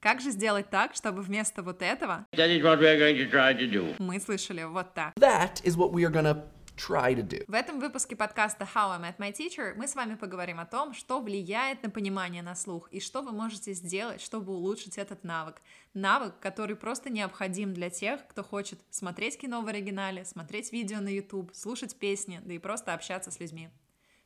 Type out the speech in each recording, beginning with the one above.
Как же сделать так, чтобы вместо вот этого мы слышали вот так? That is what we are gonna try to do. В этом выпуске подкаста How I Met My Teacher мы с вами поговорим о том, что влияет на понимание на слух и что вы можете сделать, чтобы улучшить этот навык. Навык, который просто необходим для тех, кто хочет смотреть кино в оригинале, смотреть видео на YouTube, слушать песни, да и просто общаться с людьми.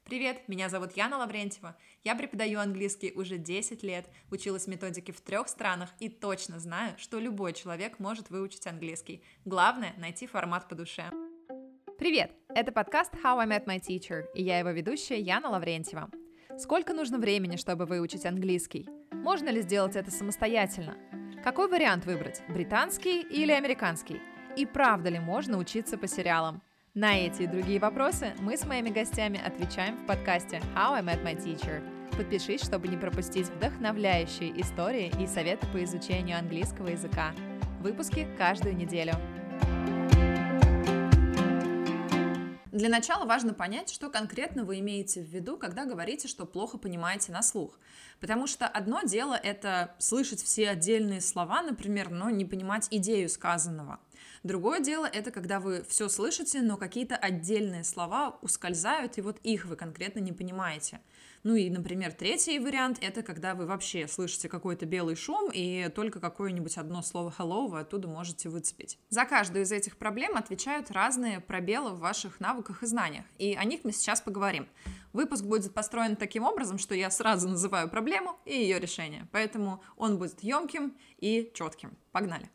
Привет, меня зовут Яна Лаврентьева. Я преподаю английский уже 10 лет, училась методике в трех странах и точно знаю, что любой человек может выучить английский. Главное — найти формат по душе. Привет! Это подкаст How I Met My Teacher, и я его ведущая Яна Лаврентьева. Сколько нужно времени, чтобы выучить английский? Можно ли сделать это самостоятельно? Какой вариант выбрать, британский или американский? И правда ли можно учиться по сериалам? На эти и другие вопросы мы с моими гостями отвечаем в подкасте How I Met My Teacher. Подпишись, чтобы не пропустить вдохновляющие истории и советы по изучению английского языка. Выпуски каждую неделю. Для начала важно понять, что конкретно вы имеете в виду, когда говорите, что плохо понимаете на слух. Потому что одно дело это слышать все отдельные слова, например, но не понимать идею сказанного. Другое дело это когда вы все слышите, но какие-то отдельные слова ускользают, и вот их вы конкретно не понимаете. Ну и, например, третий вариант это когда вы вообще слышите какой-то белый шум, и только какое-нибудь одно слово hello вы оттуда можете выцепить. За каждую из этих проблем отвечают разные пробелы в ваших навыках и знаниях, и о них мы сейчас поговорим. Выпуск будет построен таким образом, что я сразу называю проблему и ее решение, поэтому он будет емким и четким. Погнали!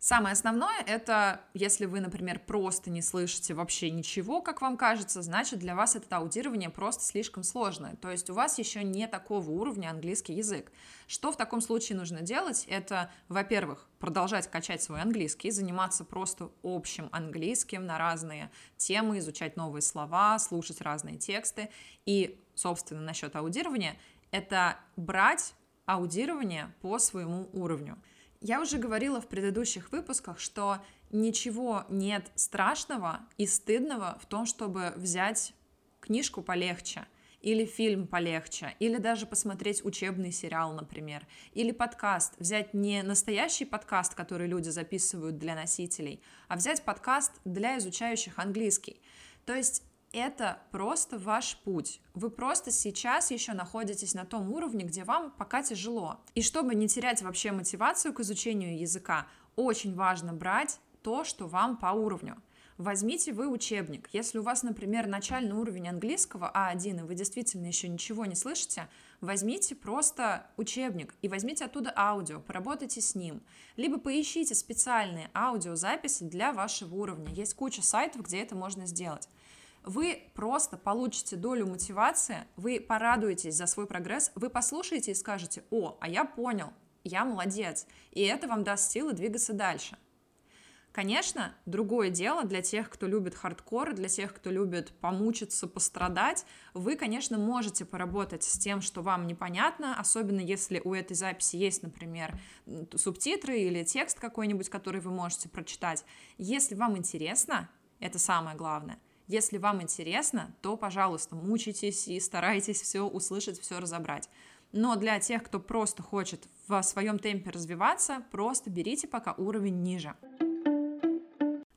Самое основное это, если вы, например, просто не слышите вообще ничего, как вам кажется, значит для вас это аудирование просто слишком сложное. То есть у вас еще не такого уровня английский язык. Что в таком случае нужно делать? Это, во-первых, продолжать качать свой английский, заниматься просто общим английским на разные темы, изучать новые слова, слушать разные тексты. И, собственно, насчет аудирования, это брать аудирование по своему уровню. Я уже говорила в предыдущих выпусках, что ничего нет страшного и стыдного в том, чтобы взять книжку полегче, или фильм полегче, или даже посмотреть учебный сериал, например, или подкаст, взять не настоящий подкаст, который люди записывают для носителей, а взять подкаст для изучающих английский. То есть это просто ваш путь. Вы просто сейчас еще находитесь на том уровне, где вам пока тяжело. И чтобы не терять вообще мотивацию к изучению языка, очень важно брать то, что вам по уровню. Возьмите вы учебник. Если у вас, например, начальный уровень английского А1, и вы действительно еще ничего не слышите, возьмите просто учебник и возьмите оттуда аудио, поработайте с ним. Либо поищите специальные аудиозаписи для вашего уровня. Есть куча сайтов, где это можно сделать вы просто получите долю мотивации, вы порадуетесь за свой прогресс, вы послушаете и скажете, о, а я понял, я молодец, и это вам даст силы двигаться дальше. Конечно, другое дело для тех, кто любит хардкор, для тех, кто любит помучиться, пострадать, вы, конечно, можете поработать с тем, что вам непонятно, особенно если у этой записи есть, например, субтитры или текст какой-нибудь, который вы можете прочитать. Если вам интересно, это самое главное, если вам интересно, то, пожалуйста, мучитесь и старайтесь все услышать, все разобрать. Но для тех, кто просто хочет в своем темпе развиваться, просто берите пока уровень ниже.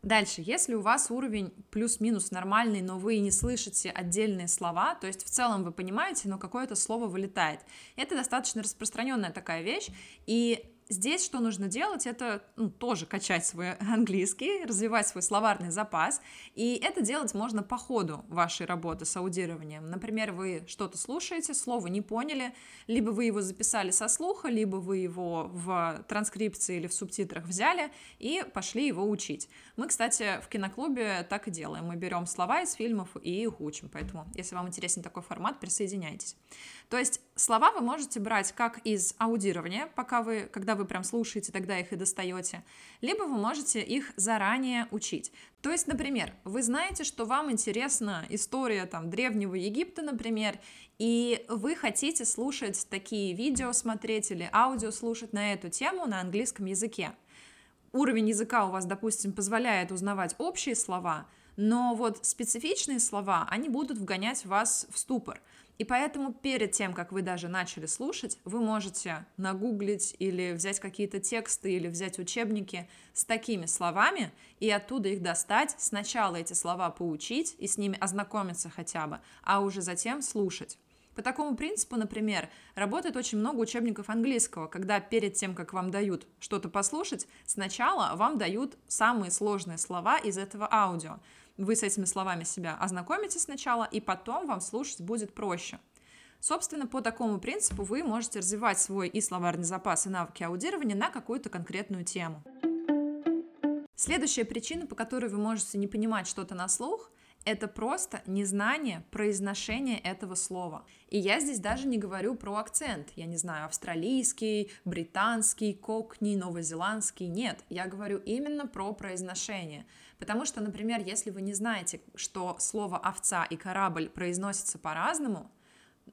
Дальше, если у вас уровень плюс-минус нормальный, но вы не слышите отдельные слова, то есть в целом вы понимаете, но какое-то слово вылетает, это достаточно распространенная такая вещь, и Здесь что нужно делать? Это ну, тоже качать свой английский, развивать свой словарный запас. И это делать можно по ходу вашей работы с аудированием. Например, вы что-то слушаете, слово не поняли, либо вы его записали со слуха, либо вы его в транскрипции или в субтитрах взяли и пошли его учить. Мы, кстати, в киноклубе так и делаем. Мы берем слова из фильмов и их учим. Поэтому, если вам интересен такой формат, присоединяйтесь. То есть слова вы можете брать как из аудирования, пока вы, когда вы прям слушаете, тогда их и достаете, либо вы можете их заранее учить. То есть, например, вы знаете, что вам интересна история там древнего Египта, например, и вы хотите слушать такие видео, смотреть или аудио слушать на эту тему на английском языке. Уровень языка у вас, допустим, позволяет узнавать общие слова, но вот специфичные слова, они будут вгонять вас в ступор. И поэтому перед тем, как вы даже начали слушать, вы можете нагуглить или взять какие-то тексты или взять учебники с такими словами и оттуда их достать, сначала эти слова поучить и с ними ознакомиться хотя бы, а уже затем слушать. По такому принципу, например, работает очень много учебников английского, когда перед тем, как вам дают что-то послушать, сначала вам дают самые сложные слова из этого аудио. Вы с этими словами себя ознакомите сначала, и потом вам слушать будет проще. Собственно, по такому принципу вы можете развивать свой и словарный запас, и навыки аудирования на какую-то конкретную тему. Следующая причина, по которой вы можете не понимать что-то на слух, это просто незнание произношения этого слова. И я здесь даже не говорю про акцент. Я не знаю, австралийский, британский, кокни, новозеландский. Нет, я говорю именно про произношение. Потому что, например, если вы не знаете, что слово овца и корабль произносятся по-разному,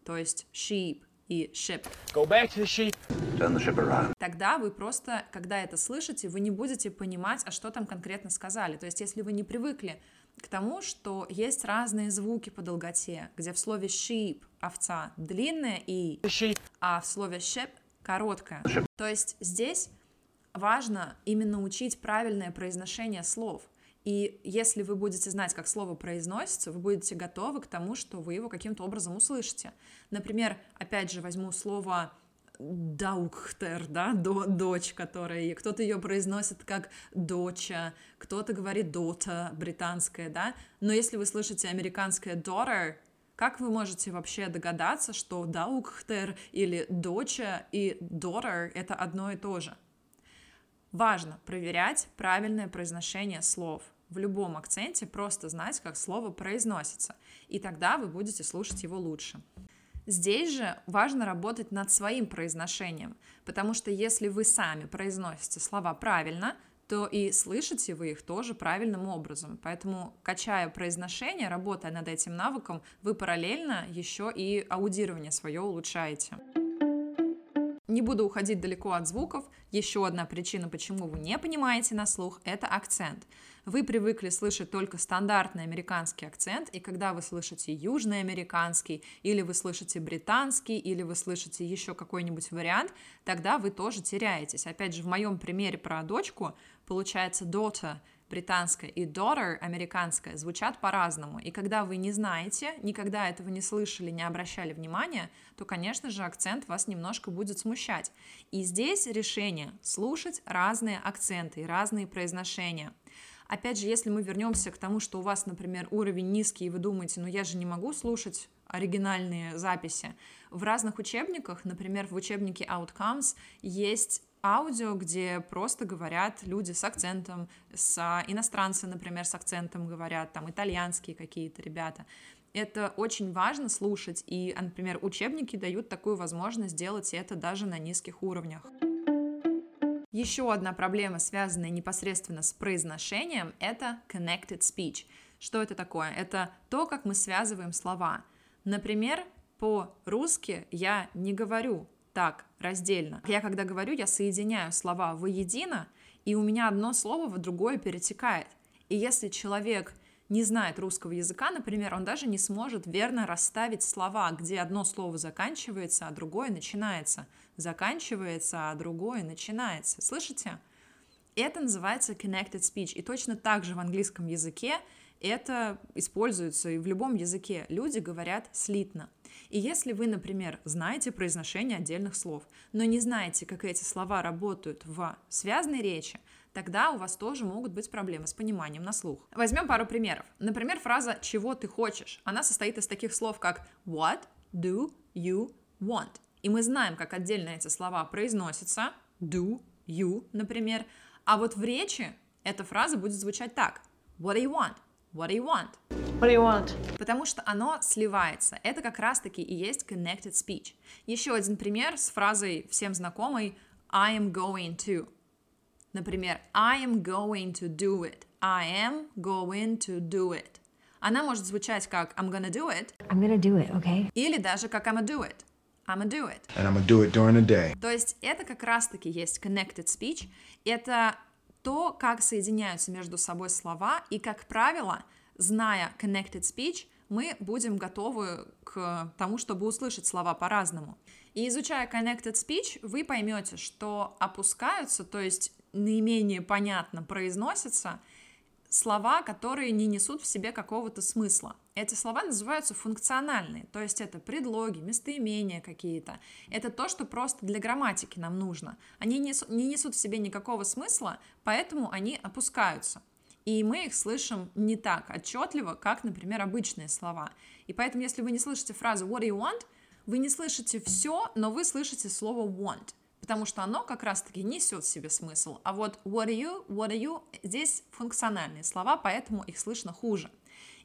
то есть sheep и ship. Go back to the sheep. Turn the ship around. Тогда вы просто, когда это слышите, вы не будете понимать, а что там конкретно сказали. То есть, если вы не привыкли к тому, что есть разные звуки по долготе, где в слове sheep овца длинная и, sheep. а в слове ship короткая. То есть здесь важно именно учить правильное произношение слов. И если вы будете знать, как слово произносится, вы будете готовы к тому, что вы его каким-то образом услышите. Например, опять же, возьму слово даухтер, да, до, дочь, которая, кто-то ее произносит как доча, кто-то говорит дота, британская, да, но если вы слышите американское daughter, как вы можете вообще догадаться, что даухтер или доча и daughter — это одно и то же? Важно проверять правильное произношение слов. В любом акценте просто знать, как слово произносится, и тогда вы будете слушать его лучше. Здесь же важно работать над своим произношением, потому что если вы сами произносите слова правильно, то и слышите вы их тоже правильным образом. Поэтому, качая произношение, работая над этим навыком, вы параллельно еще и аудирование свое улучшаете. Не буду уходить далеко от звуков. Еще одна причина, почему вы не понимаете на слух, это акцент. Вы привыкли слышать только стандартный американский акцент, и когда вы слышите южный американский, или вы слышите британский, или вы слышите еще какой-нибудь вариант, тогда вы тоже теряетесь. Опять же, в моем примере про дочку получается daughter британская и daughter американская звучат по-разному. И когда вы не знаете, никогда этого не слышали, не обращали внимания, то, конечно же, акцент вас немножко будет смущать. И здесь решение слушать разные акценты и разные произношения. Опять же, если мы вернемся к тому, что у вас, например, уровень низкий, и вы думаете, ну я же не могу слушать оригинальные записи. В разных учебниках, например, в учебнике Outcomes есть аудио, где просто говорят люди с акцентом, с иностранцы, например, с акцентом говорят, там итальянские какие-то ребята. Это очень важно слушать, и, например, учебники дают такую возможность сделать это даже на низких уровнях. Еще одна проблема, связанная непосредственно с произношением, это connected speech. Что это такое? Это то, как мы связываем слова. Например, по-русски я не говорю так, раздельно. Я когда говорю, я соединяю слова воедино, и у меня одно слово в другое перетекает. И если человек не знает русского языка, например, он даже не сможет верно расставить слова, где одно слово заканчивается, а другое начинается. Заканчивается, а другое начинается. Слышите? Это называется connected speech. И точно так же в английском языке это используется и в любом языке. Люди говорят слитно. И если вы, например, знаете произношение отдельных слов, но не знаете, как эти слова работают в связной речи, тогда у вас тоже могут быть проблемы с пониманием на слух. Возьмем пару примеров. Например, фраза «чего ты хочешь?» Она состоит из таких слов, как «what do you want?» И мы знаем, как отдельно эти слова произносятся, do, you, например, а вот в речи эта фраза будет звучать так «what do you want?» What do you want? What do you want? Потому что оно сливается. Это как раз-таки и есть connected speech. Еще один пример с фразой всем знакомой I am going to. Например, I am going to do it. I am going to do it. Она может звучать как I'm gonna do it I'm gonna do it, okay? или даже как I'm gonna do it. I'm gonna do it. and I'm gonna do it during the day. То есть это как раз-таки есть connected speech. Это то, как соединяются между собой слова, и, как правило, зная connected speech, мы будем готовы к тому, чтобы услышать слова по-разному. И изучая Connected Speech, вы поймете, что опускаются, то есть наименее понятно произносятся слова, которые не несут в себе какого-то смысла. Эти слова называются функциональные, то есть это предлоги, местоимения какие-то. Это то, что просто для грамматики нам нужно. Они не несут в себе никакого смысла, поэтому они опускаются. И мы их слышим не так отчетливо, как, например, обычные слова. И поэтому, если вы не слышите фразу what do you want, вы не слышите все, но вы слышите слово want потому что оно как раз-таки несет в себе смысл. А вот what are you, what are you, здесь функциональные слова, поэтому их слышно хуже.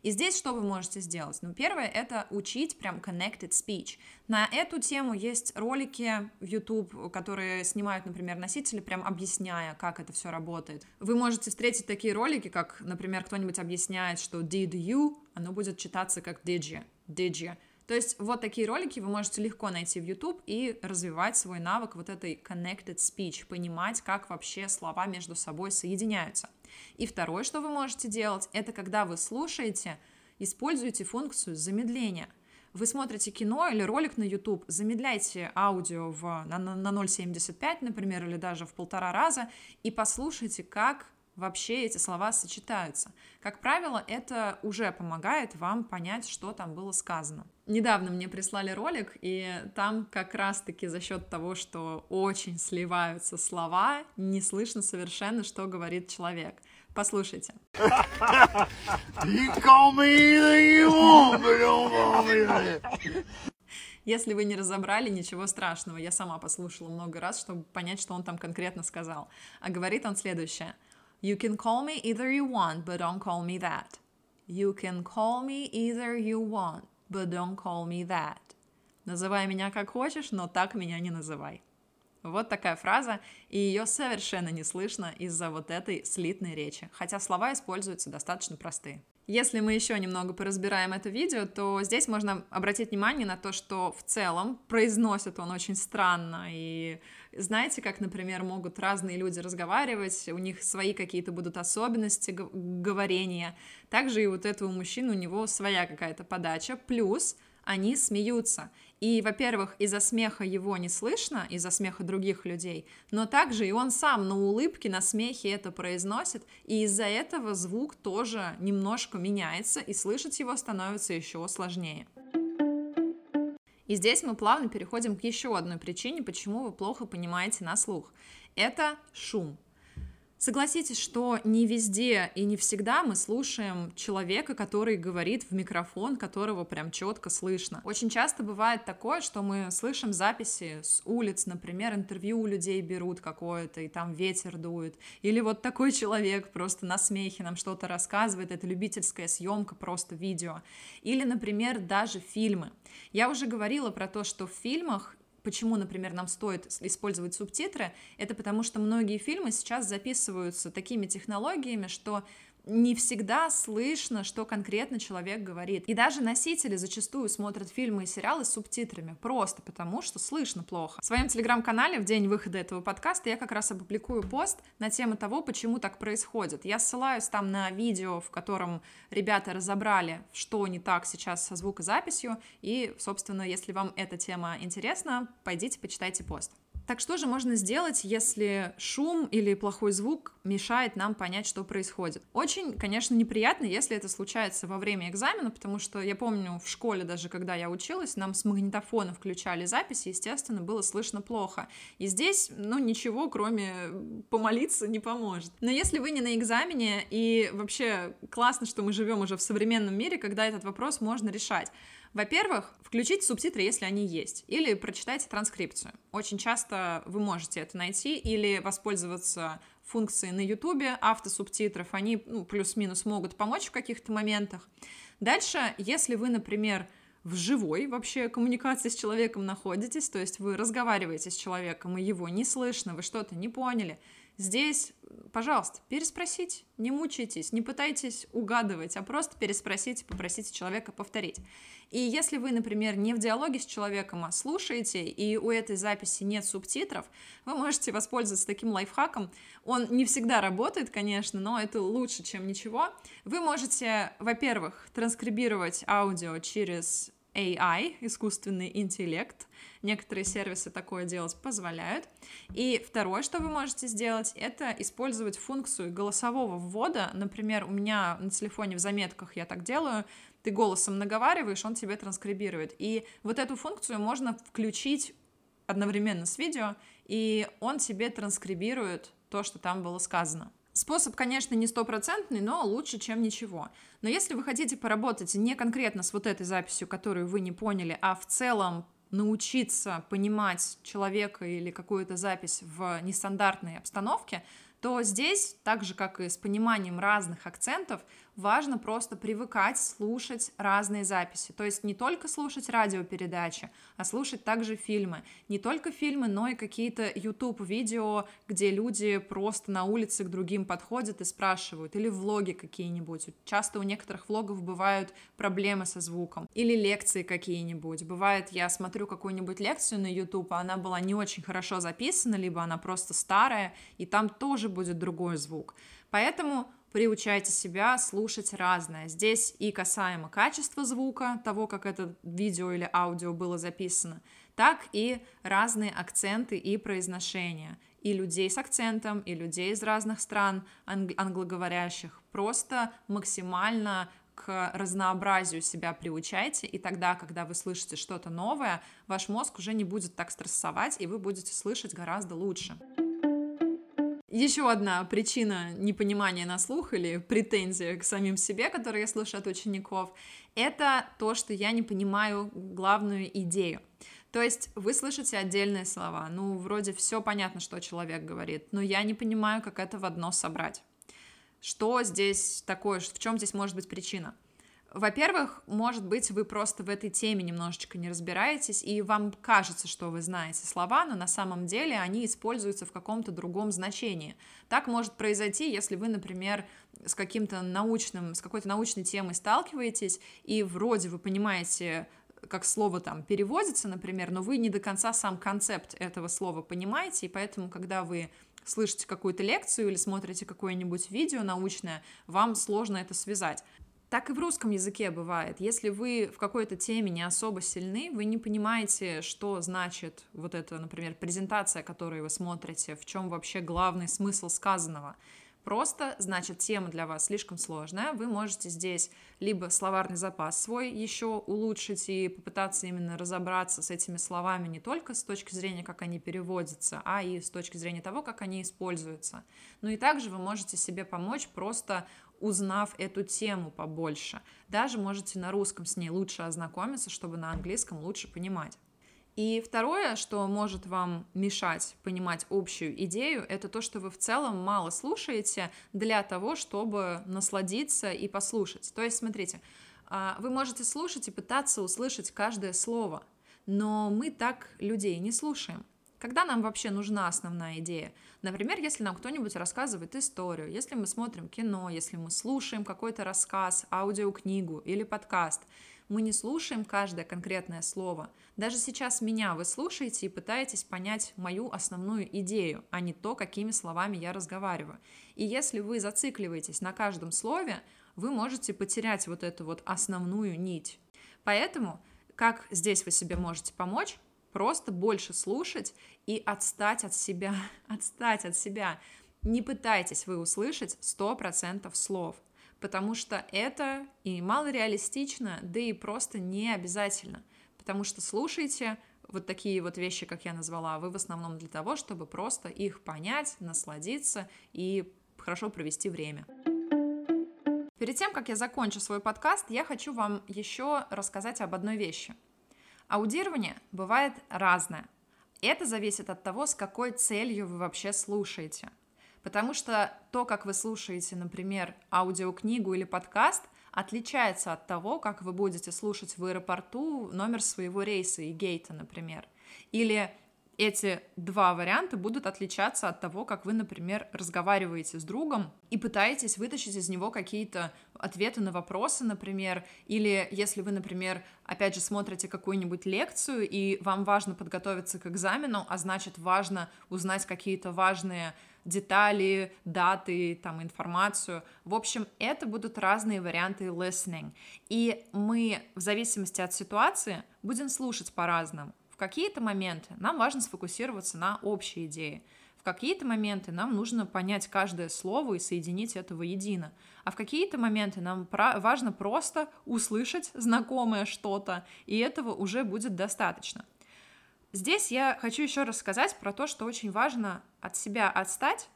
И здесь что вы можете сделать? Ну, первое — это учить прям connected speech. На эту тему есть ролики в YouTube, которые снимают, например, носители, прям объясняя, как это все работает. Вы можете встретить такие ролики, как, например, кто-нибудь объясняет, что did you, оно будет читаться как did you, did you. То есть вот такие ролики вы можете легко найти в YouTube и развивать свой навык вот этой connected speech, понимать, как вообще слова между собой соединяются. И второе, что вы можете делать, это когда вы слушаете, используйте функцию замедления. Вы смотрите кино или ролик на YouTube, замедляйте аудио в, на, на 0,75, например, или даже в полтора раза, и послушайте, как вообще эти слова сочетаются. Как правило, это уже помогает вам понять, что там было сказано. Недавно мне прислали ролик, и там как раз-таки за счет того, что очень сливаются слова, не слышно совершенно, что говорит человек. Послушайте. Если вы не разобрали, ничего страшного. Я сама послушала много раз, чтобы понять, что он там конкретно сказал. А говорит он следующее. You can call me either you want, but don't call me that. You can call me either you want, but don't call me that. Называй меня как хочешь, но так меня не называй. Вот такая фраза, и ее совершенно не слышно из-за вот этой слитной речи, хотя слова используются достаточно простые. Если мы еще немного поразбираем это видео, то здесь можно обратить внимание на то, что в целом произносит он очень странно. И знаете, как, например, могут разные люди разговаривать, у них свои какие-то будут особенности говорения. Также и вот этого мужчины, у него своя какая-то подача. Плюс они смеются. И, во-первых, из-за смеха его не слышно, из-за смеха других людей, но также и он сам на улыбке, на смехе это произносит, и из-за этого звук тоже немножко меняется, и слышать его становится еще сложнее. И здесь мы плавно переходим к еще одной причине, почему вы плохо понимаете на слух. Это шум. Согласитесь, что не везде и не всегда мы слушаем человека, который говорит в микрофон, которого прям четко слышно. Очень часто бывает такое, что мы слышим записи с улиц, например, интервью у людей берут какое-то, и там ветер дует. Или вот такой человек просто на смехе нам что-то рассказывает, это любительская съемка, просто видео. Или, например, даже фильмы. Я уже говорила про то, что в фильмах почему, например, нам стоит использовать субтитры, это потому что многие фильмы сейчас записываются такими технологиями, что не всегда слышно, что конкретно человек говорит. И даже носители зачастую смотрят фильмы и сериалы с субтитрами, просто потому что слышно плохо. В своем телеграм-канале в день выхода этого подкаста я как раз опубликую пост на тему того, почему так происходит. Я ссылаюсь там на видео, в котором ребята разобрали, что не так сейчас со звукозаписью, и, собственно, если вам эта тема интересна, пойдите почитайте пост. Так что же можно сделать, если шум или плохой звук мешает нам понять, что происходит? Очень, конечно, неприятно, если это случается во время экзамена, потому что я помню в школе даже, когда я училась, нам с магнитофона включали записи, естественно, было слышно плохо. И здесь, ну, ничего, кроме помолиться, не поможет. Но если вы не на экзамене, и вообще классно, что мы живем уже в современном мире, когда этот вопрос можно решать. Во-первых, включите субтитры, если они есть, или прочитайте транскрипцию. Очень часто вы можете это найти, или воспользоваться функцией на YouTube автосубтитров, они ну, плюс-минус могут помочь в каких-то моментах. Дальше, если вы, например, в живой вообще коммуникации с человеком находитесь, то есть вы разговариваете с человеком, и его не слышно, вы что-то не поняли, Здесь, пожалуйста, переспросите, не мучайтесь, не пытайтесь угадывать, а просто переспросите, попросите человека повторить. И если вы, например, не в диалоге с человеком, а слушаете, и у этой записи нет субтитров, вы можете воспользоваться таким лайфхаком. Он не всегда работает, конечно, но это лучше, чем ничего. Вы можете, во-первых, транскрибировать аудио через AI, искусственный интеллект. Некоторые сервисы такое делать позволяют. И второе, что вы можете сделать, это использовать функцию голосового ввода. Например, у меня на телефоне в заметках я так делаю. Ты голосом наговариваешь, он тебе транскрибирует. И вот эту функцию можно включить одновременно с видео, и он тебе транскрибирует то, что там было сказано. Способ, конечно, не стопроцентный, но лучше, чем ничего. Но если вы хотите поработать не конкретно с вот этой записью, которую вы не поняли, а в целом научиться понимать человека или какую-то запись в нестандартной обстановке, то здесь, так же как и с пониманием разных акцентов, важно просто привыкать слушать разные записи. То есть не только слушать радиопередачи, а слушать также фильмы. Не только фильмы, но и какие-то YouTube-видео, где люди просто на улице к другим подходят и спрашивают. Или влоги какие-нибудь. Часто у некоторых влогов бывают проблемы со звуком. Или лекции какие-нибудь. Бывает, я смотрю какую-нибудь лекцию на YouTube, а она была не очень хорошо записана, либо она просто старая, и там тоже будет другой звук. Поэтому приучайте себя слушать разное. Здесь и касаемо качества звука, того, как это видео или аудио было записано, так и разные акценты и произношения. И людей с акцентом, и людей из разных стран англ- англоговорящих. Просто максимально к разнообразию себя приучайте, и тогда, когда вы слышите что-то новое, ваш мозг уже не будет так стрессовать, и вы будете слышать гораздо лучше. Еще одна причина непонимания на слух или претензия к самим себе, которые я слышу от учеников, это то, что я не понимаю главную идею. То есть вы слышите отдельные слова, ну, вроде все понятно, что человек говорит, но я не понимаю, как это в одно собрать. Что здесь такое, в чем здесь может быть причина? Во-первых, может быть, вы просто в этой теме немножечко не разбираетесь, и вам кажется, что вы знаете слова, но на самом деле они используются в каком-то другом значении. Так может произойти, если вы, например, с каким-то научным, с какой-то научной темой сталкиваетесь, и вроде вы понимаете как слово там переводится, например, но вы не до конца сам концепт этого слова понимаете, и поэтому, когда вы слышите какую-то лекцию или смотрите какое-нибудь видео научное, вам сложно это связать. Так и в русском языке бывает. Если вы в какой-то теме не особо сильны, вы не понимаете, что значит вот эта, например, презентация, которую вы смотрите, в чем вообще главный смысл сказанного. Просто, значит, тема для вас слишком сложная, вы можете здесь либо словарный запас свой еще улучшить и попытаться именно разобраться с этими словами не только с точки зрения, как они переводятся, а и с точки зрения того, как они используются. Ну и также вы можете себе помочь просто узнав эту тему побольше. Даже можете на русском с ней лучше ознакомиться, чтобы на английском лучше понимать. И второе, что может вам мешать понимать общую идею, это то, что вы в целом мало слушаете для того, чтобы насладиться и послушать. То есть, смотрите, а, вы можете слушать и пытаться услышать каждое слово, но мы так людей не слушаем. Когда нам вообще нужна основная идея? Например, если нам кто-нибудь рассказывает историю, если мы смотрим кино, если мы слушаем какой-то рассказ, аудиокнигу или подкаст, мы не слушаем каждое конкретное слово. Даже сейчас меня вы слушаете и пытаетесь понять мою основную идею, а не то, какими словами я разговариваю. И если вы зацикливаетесь на каждом слове, вы можете потерять вот эту вот основную нить. Поэтому, как здесь вы себе можете помочь, просто больше слушать и отстать от себя, отстать от себя. Не пытайтесь вы услышать 100% слов, потому что это и мало реалистично, да и просто не обязательно, потому что слушайте вот такие вот вещи, как я назвала, вы в основном для того, чтобы просто их понять, насладиться и хорошо провести время. Перед тем, как я закончу свой подкаст, я хочу вам еще рассказать об одной вещи – Аудирование бывает разное. Это зависит от того, с какой целью вы вообще слушаете. Потому что то, как вы слушаете, например, аудиокнигу или подкаст, отличается от того, как вы будете слушать в аэропорту номер своего рейса и гейта, например. Или эти два варианта будут отличаться от того, как вы, например, разговариваете с другом и пытаетесь вытащить из него какие-то ответы на вопросы, например, или если вы, например, опять же смотрите какую-нибудь лекцию и вам важно подготовиться к экзамену, а значит важно узнать какие-то важные детали, даты, там, информацию. В общем, это будут разные варианты listening. И мы в зависимости от ситуации будем слушать по-разному. Какие-то моменты нам важно сфокусироваться на общей идее. В какие-то моменты нам нужно понять каждое слово и соединить это воедино. А в какие-то моменты нам важно просто услышать знакомое что-то, и этого уже будет достаточно. Здесь я хочу еще рассказать про то, что очень важно от себя отстать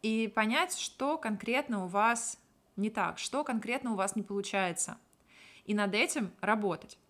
и понять, что конкретно у вас не так, что конкретно у вас не получается, и над этим работать.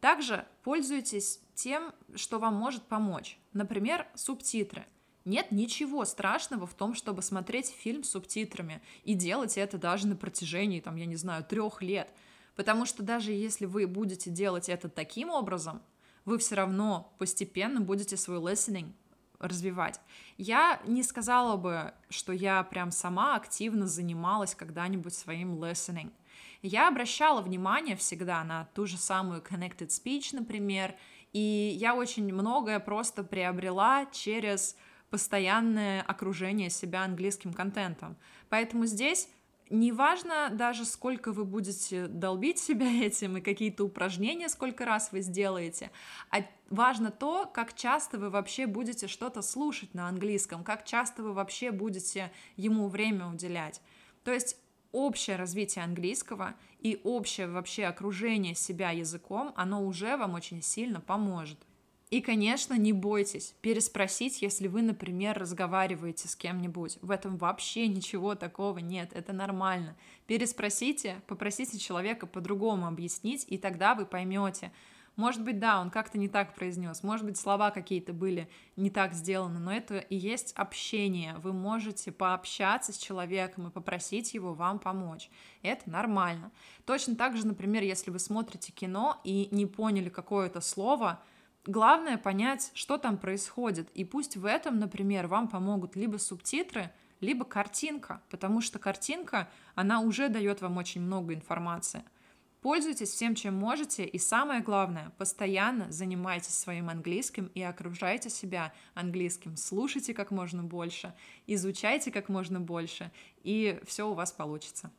Также пользуйтесь тем, что вам может помочь. Например, субтитры. Нет ничего страшного в том, чтобы смотреть фильм с субтитрами и делать это даже на протяжении, там, я не знаю, трех лет. Потому что даже если вы будете делать это таким образом, вы все равно постепенно будете свой listening развивать. Я не сказала бы, что я прям сама активно занималась когда-нибудь своим listening. Я обращала внимание всегда на ту же самую connected speech, например, и я очень многое просто приобрела через постоянное окружение себя английским контентом. Поэтому здесь неважно даже, сколько вы будете долбить себя этим и какие-то упражнения, сколько раз вы сделаете, а важно то, как часто вы вообще будете что-то слушать на английском, как часто вы вообще будете ему время уделять. То есть общее развитие английского и общее вообще окружение себя языком, оно уже вам очень сильно поможет. И, конечно, не бойтесь переспросить, если вы, например, разговариваете с кем-нибудь. В этом вообще ничего такого нет, это нормально. Переспросите, попросите человека по-другому объяснить, и тогда вы поймете, может быть, да, он как-то не так произнес, может быть, слова какие-то были не так сделаны, но это и есть общение. Вы можете пообщаться с человеком и попросить его вам помочь. Это нормально. Точно так же, например, если вы смотрите кино и не поняли какое-то слово, главное понять, что там происходит. И пусть в этом, например, вам помогут либо субтитры, либо картинка, потому что картинка, она уже дает вам очень много информации. Пользуйтесь всем, чем можете, и самое главное, постоянно занимайтесь своим английским и окружайте себя английским. Слушайте как можно больше, изучайте как можно больше, и все у вас получится.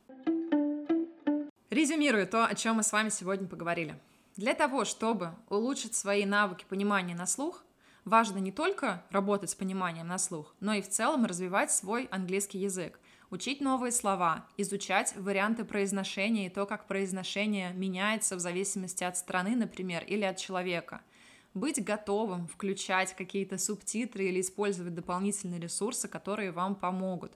Резюмирую то, о чем мы с вами сегодня поговорили. Для того, чтобы улучшить свои навыки понимания на слух, важно не только работать с пониманием на слух, но и в целом развивать свой английский язык учить новые слова, изучать варианты произношения и то, как произношение меняется в зависимости от страны, например, или от человека. Быть готовым включать какие-то субтитры или использовать дополнительные ресурсы, которые вам помогут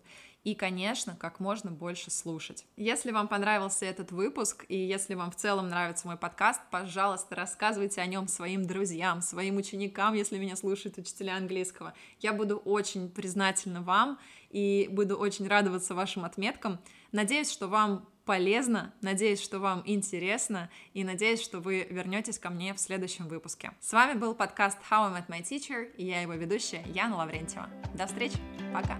и, конечно, как можно больше слушать. Если вам понравился этот выпуск, и если вам в целом нравится мой подкаст, пожалуйста, рассказывайте о нем своим друзьям, своим ученикам, если меня слушают учителя английского. Я буду очень признательна вам и буду очень радоваться вашим отметкам. Надеюсь, что вам полезно, надеюсь, что вам интересно, и надеюсь, что вы вернетесь ко мне в следующем выпуске. С вами был подкаст How I Met My Teacher, и я его ведущая Яна Лаврентьева. До встречи, пока!